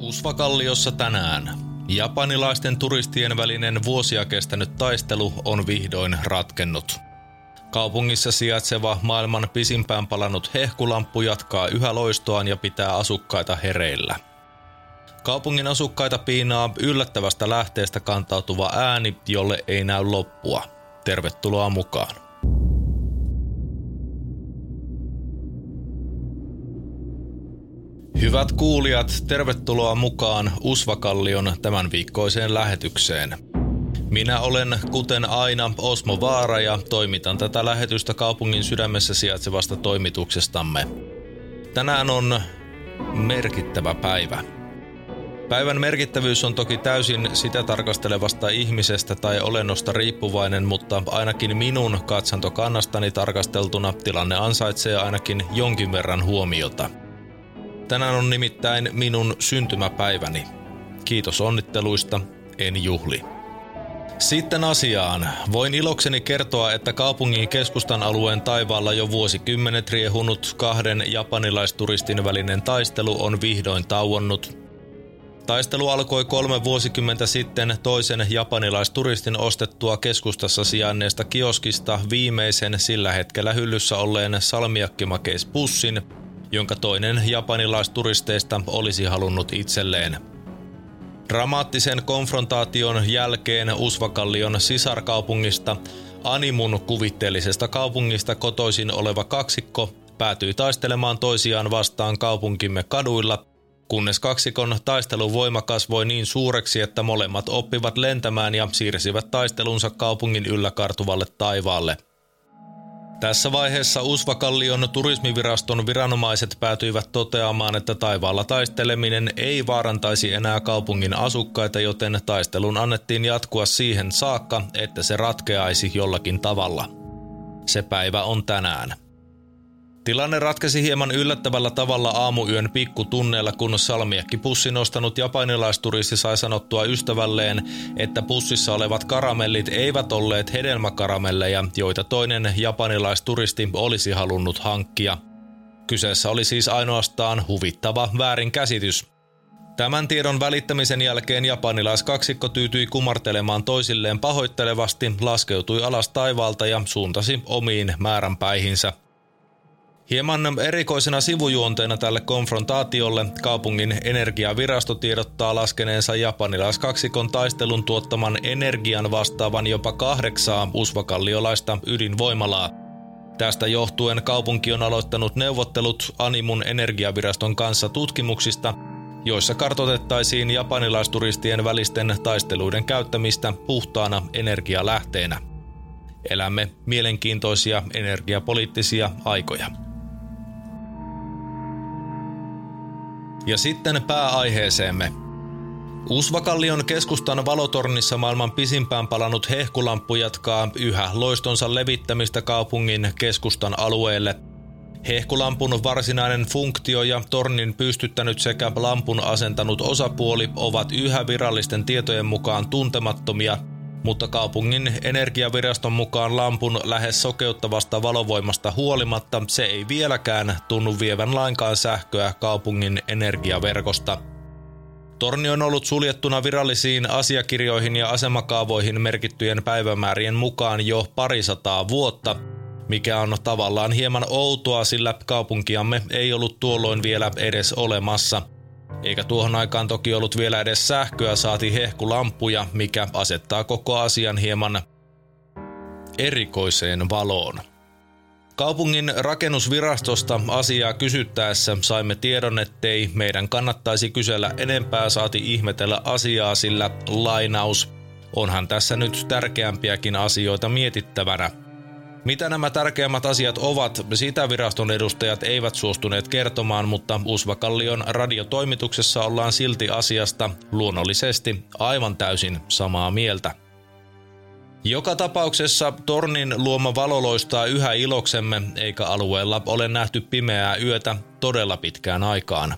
Usvakalliossa tänään. Japanilaisten turistien välinen vuosia kestänyt taistelu on vihdoin ratkennut. Kaupungissa sijaitseva maailman pisimpään palannut hehkulamppu jatkaa yhä loistoaan ja pitää asukkaita hereillä. Kaupungin asukkaita piinaa yllättävästä lähteestä kantautuva ääni, jolle ei näy loppua. Tervetuloa mukaan. Hyvät kuulijat, tervetuloa mukaan Usvakallion tämän viikkoiseen lähetykseen. Minä olen, kuten aina, Osmo Vaara ja toimitan tätä lähetystä kaupungin sydämessä sijaitsevasta toimituksestamme. Tänään on merkittävä päivä. Päivän merkittävyys on toki täysin sitä tarkastelevasta ihmisestä tai olennosta riippuvainen, mutta ainakin minun katsantokannastani tarkasteltuna tilanne ansaitsee ainakin jonkin verran huomiota – Tänään on nimittäin minun syntymäpäiväni. Kiitos onnitteluista, en juhli. Sitten asiaan. Voin ilokseni kertoa, että kaupungin keskustan alueen taivaalla jo vuosikymmenet riehunut kahden japanilaisturistin välinen taistelu on vihdoin tauonnut. Taistelu alkoi kolme vuosikymmentä sitten toisen japanilaisturistin ostettua keskustassa sijainneesta kioskista viimeisen sillä hetkellä hyllyssä olleen salmiakkimakeispussin – jonka toinen japanilaisturisteista olisi halunnut itselleen. Dramaattisen konfrontaation jälkeen Usvakallion sisarkaupungista Animun kuvitteellisesta kaupungista kotoisin oleva kaksikko päätyi taistelemaan toisiaan vastaan kaupunkimme kaduilla, kunnes kaksikon taisteluvoima kasvoi niin suureksi, että molemmat oppivat lentämään ja siirsivät taistelunsa kaupungin yllä kartuvalle taivaalle – tässä vaiheessa Usvakallion turismiviraston viranomaiset päätyivät toteamaan, että taivaalla taisteleminen ei vaarantaisi enää kaupungin asukkaita, joten taistelun annettiin jatkua siihen saakka, että se ratkeaisi jollakin tavalla. Se päivä on tänään. Tilanne ratkesi hieman yllättävällä tavalla aamuyön pikkutunneilla, kun salmiakki pussi nostanut japanilaisturisti sai sanottua ystävälleen, että pussissa olevat karamellit eivät olleet hedelmäkaramelleja, joita toinen japanilaisturisti olisi halunnut hankkia. Kyseessä oli siis ainoastaan huvittava väärinkäsitys. Tämän tiedon välittämisen jälkeen japanilaiskaksikko tyytyi kumartelemaan toisilleen pahoittelevasti, laskeutui alas taivaalta ja suuntasi omiin määränpäihinsä – Hieman erikoisena sivujuonteena tälle konfrontaatiolle kaupungin energiavirasto tiedottaa laskeneensa japanilaiskaksikon taistelun tuottaman energian vastaavan jopa kahdeksaa usvakalliolaista ydinvoimalaa. Tästä johtuen kaupunki on aloittanut neuvottelut Animun energiaviraston kanssa tutkimuksista, joissa kartotettaisiin japanilaisturistien välisten taisteluiden käyttämistä puhtaana energialähteenä. Elämme mielenkiintoisia energiapoliittisia aikoja. Ja sitten pääaiheeseemme. Usvakallion keskustan valotornissa maailman pisimpään palannut hehkulamppu jatkaa yhä loistonsa levittämistä kaupungin keskustan alueelle. Hehkulampun varsinainen funktio ja tornin pystyttänyt sekä lampun asentanut osapuoli ovat yhä virallisten tietojen mukaan tuntemattomia – mutta kaupungin energiaviraston mukaan lampun lähes sokeuttavasta valovoimasta huolimatta se ei vieläkään tunnu vievän lainkaan sähköä kaupungin energiaverkosta. Torni on ollut suljettuna virallisiin asiakirjoihin ja asemakaavoihin merkittyjen päivämäärien mukaan jo parisataa vuotta, mikä on tavallaan hieman outoa, sillä kaupunkiamme ei ollut tuolloin vielä edes olemassa – eikä tuohon aikaan toki ollut vielä edes sähköä, saati hehkulampuja, mikä asettaa koko asian hieman erikoiseen valoon. Kaupungin rakennusvirastosta asiaa kysyttäessä saimme tiedon, ettei meidän kannattaisi kysellä enempää saati ihmetellä asiaa, sillä lainaus, onhan tässä nyt tärkeämpiäkin asioita mietittävänä – mitä nämä tärkeimmät asiat ovat, sitä viraston edustajat eivät suostuneet kertomaan, mutta Usvakallion radiotoimituksessa ollaan silti asiasta luonnollisesti aivan täysin samaa mieltä. Joka tapauksessa tornin luoma valo loistaa yhä iloksemme, eikä alueella ole nähty pimeää yötä todella pitkään aikaan.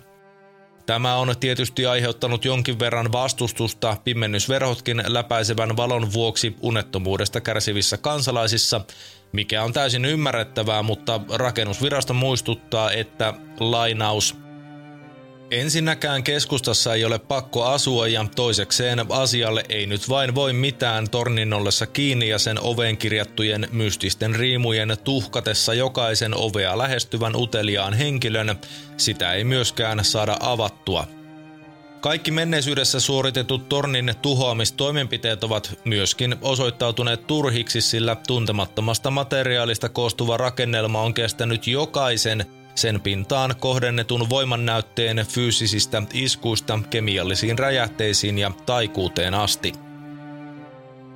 Tämä on tietysti aiheuttanut jonkin verran vastustusta pimennysverhotkin läpäisevän valon vuoksi unettomuudesta kärsivissä kansalaisissa, mikä on täysin ymmärrettävää, mutta rakennusvirasto muistuttaa, että lainaus Ensinnäkään keskustassa ei ole pakko asua ja toisekseen asialle ei nyt vain voi mitään tornin ollessa kiinni ja sen oveen kirjattujen mystisten riimujen tuhkatessa jokaisen ovea lähestyvän uteliaan henkilön, sitä ei myöskään saada avattua. Kaikki menneisyydessä suoritetut tornin tuhoamistoimenpiteet ovat myöskin osoittautuneet turhiksi, sillä tuntemattomasta materiaalista koostuva rakennelma on kestänyt jokaisen sen pintaan kohdennetun voimannäytteen fyysisistä iskuista kemiallisiin räjähteisiin ja taikuuteen asti.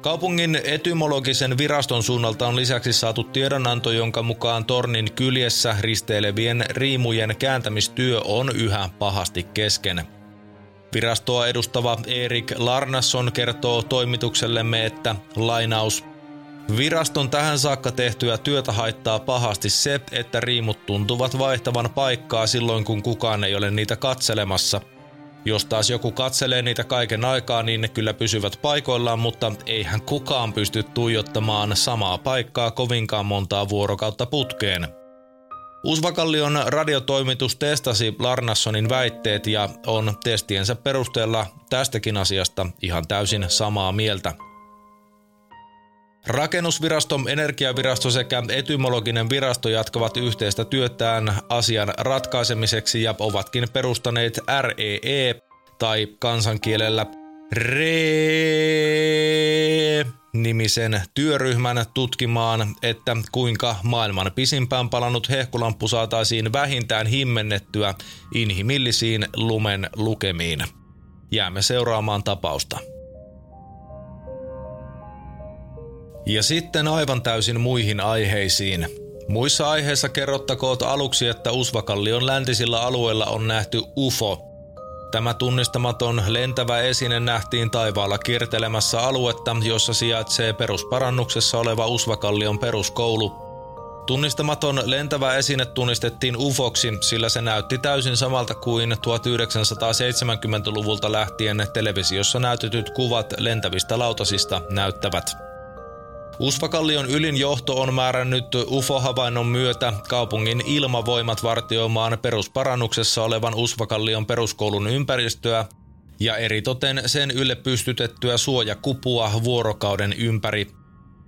Kaupungin etymologisen viraston suunnalta on lisäksi saatu tiedonanto, jonka mukaan tornin kyljessä risteilevien riimujen kääntämistyö on yhä pahasti kesken. Virastoa edustava Erik Larnasson kertoo toimituksellemme, että lainaus Viraston tähän saakka tehtyä työtä haittaa pahasti se, että riimut tuntuvat vaihtavan paikkaa silloin kun kukaan ei ole niitä katselemassa. Jos taas joku katselee niitä kaiken aikaa, niin ne kyllä pysyvät paikoillaan, mutta eihän kukaan pysty tuijottamaan samaa paikkaa kovinkaan montaa vuorokautta putkeen. Uusvakallion radiotoimitus testasi Larnassonin väitteet ja on testiensä perusteella tästäkin asiasta ihan täysin samaa mieltä. Rakennusvirasto, energiavirasto sekä etymologinen virasto jatkavat yhteistä työtään asian ratkaisemiseksi ja ovatkin perustaneet REE tai kansankielellä REE nimisen työryhmän tutkimaan, että kuinka maailman pisimpään palannut hehkulamppu saataisiin vähintään himmennettyä inhimillisiin lumen lukemiin. Jäämme seuraamaan tapausta. Ja sitten aivan täysin muihin aiheisiin. Muissa aiheissa kerrottakoot aluksi, että Usvakallion läntisillä alueilla on nähty UFO. Tämä tunnistamaton lentävä esine nähtiin taivaalla kiertelemässä aluetta, jossa sijaitsee perusparannuksessa oleva Usvakallion peruskoulu. Tunnistamaton lentävä esine tunnistettiin UFOksi, sillä se näytti täysin samalta kuin 1970-luvulta lähtien televisiossa näytetyt kuvat lentävistä lautasista näyttävät. Usvakallion ylin johto on määrännyt UFO-havainnon myötä kaupungin ilmavoimat vartioimaan perusparannuksessa olevan Usvakallion peruskoulun ympäristöä ja eritoten sen ylle pystytettyä suojakupua vuorokauden ympäri.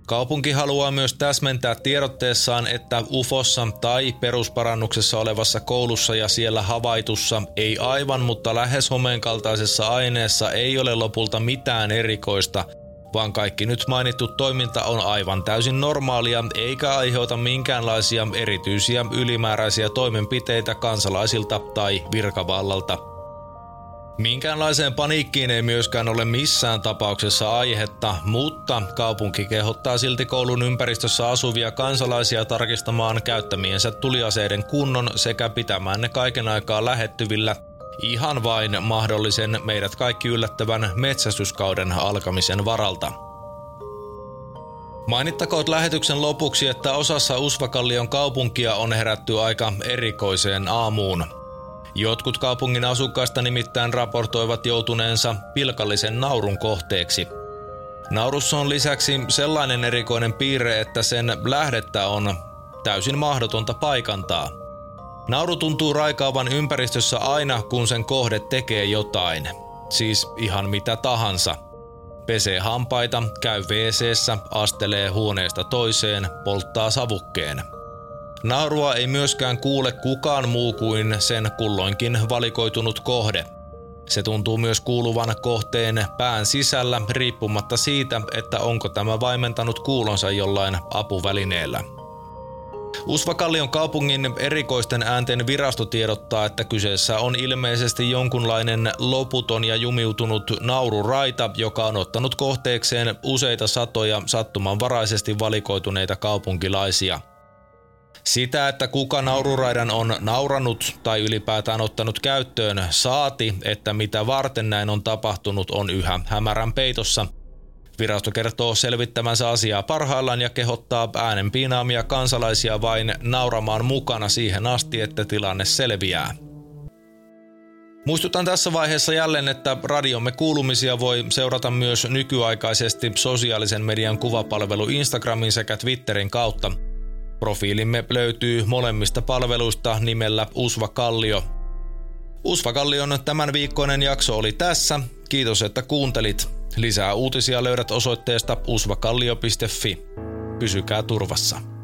Kaupunki haluaa myös täsmentää tiedotteessaan, että UFOssa tai perusparannuksessa olevassa koulussa ja siellä havaitussa ei aivan, mutta lähes homeen kaltaisessa aineessa ei ole lopulta mitään erikoista – vaan kaikki nyt mainittu toiminta on aivan täysin normaalia eikä aiheuta minkäänlaisia erityisiä ylimääräisiä toimenpiteitä kansalaisilta tai virkavallalta. Minkäänlaiseen paniikkiin ei myöskään ole missään tapauksessa aihetta, mutta kaupunki kehottaa silti koulun ympäristössä asuvia kansalaisia tarkistamaan käyttämiensä tuliaseiden kunnon sekä pitämään ne kaiken aikaa lähettyvillä Ihan vain mahdollisen meidät kaikki yllättävän metsästyskauden alkamisen varalta. Mainittakoot lähetyksen lopuksi, että osassa Usvakallion kaupunkia on herätty aika erikoiseen aamuun. Jotkut kaupungin asukkaista nimittäin raportoivat joutuneensa pilkallisen naurun kohteeksi. Naurussa on lisäksi sellainen erikoinen piirre, että sen lähdettä on täysin mahdotonta paikantaa – Nauru tuntuu raikaavan ympäristössä aina, kun sen kohde tekee jotain. Siis ihan mitä tahansa. Pesee hampaita, käy wc astelee huoneesta toiseen, polttaa savukkeen. Naurua ei myöskään kuule kukaan muu kuin sen kulloinkin valikoitunut kohde. Se tuntuu myös kuuluvan kohteen pään sisällä riippumatta siitä, että onko tämä vaimentanut kuulonsa jollain apuvälineellä. Usvakallion kaupungin erikoisten äänten virasto tiedottaa, että kyseessä on ilmeisesti jonkunlainen loputon ja jumiutunut naururaita, joka on ottanut kohteekseen useita satoja sattumanvaraisesti valikoituneita kaupunkilaisia. Sitä, että kuka naururaidan on nauranut tai ylipäätään ottanut käyttöön, saati, että mitä varten näin on tapahtunut, on yhä hämärän peitossa – Virasto kertoo selvittämänsä asiaa parhaillaan ja kehottaa äänen piinaamia kansalaisia vain nauramaan mukana siihen asti, että tilanne selviää. Muistutan tässä vaiheessa jälleen, että radiomme kuulumisia voi seurata myös nykyaikaisesti sosiaalisen median kuvapalvelu Instagramin sekä Twitterin kautta. Profiilimme löytyy molemmista palveluista nimellä Usva Kallio Usvakallion tämän viikkoinen jakso oli tässä. Kiitos, että kuuntelit. Lisää uutisia löydät osoitteesta usvakallio.fi. Pysykää turvassa.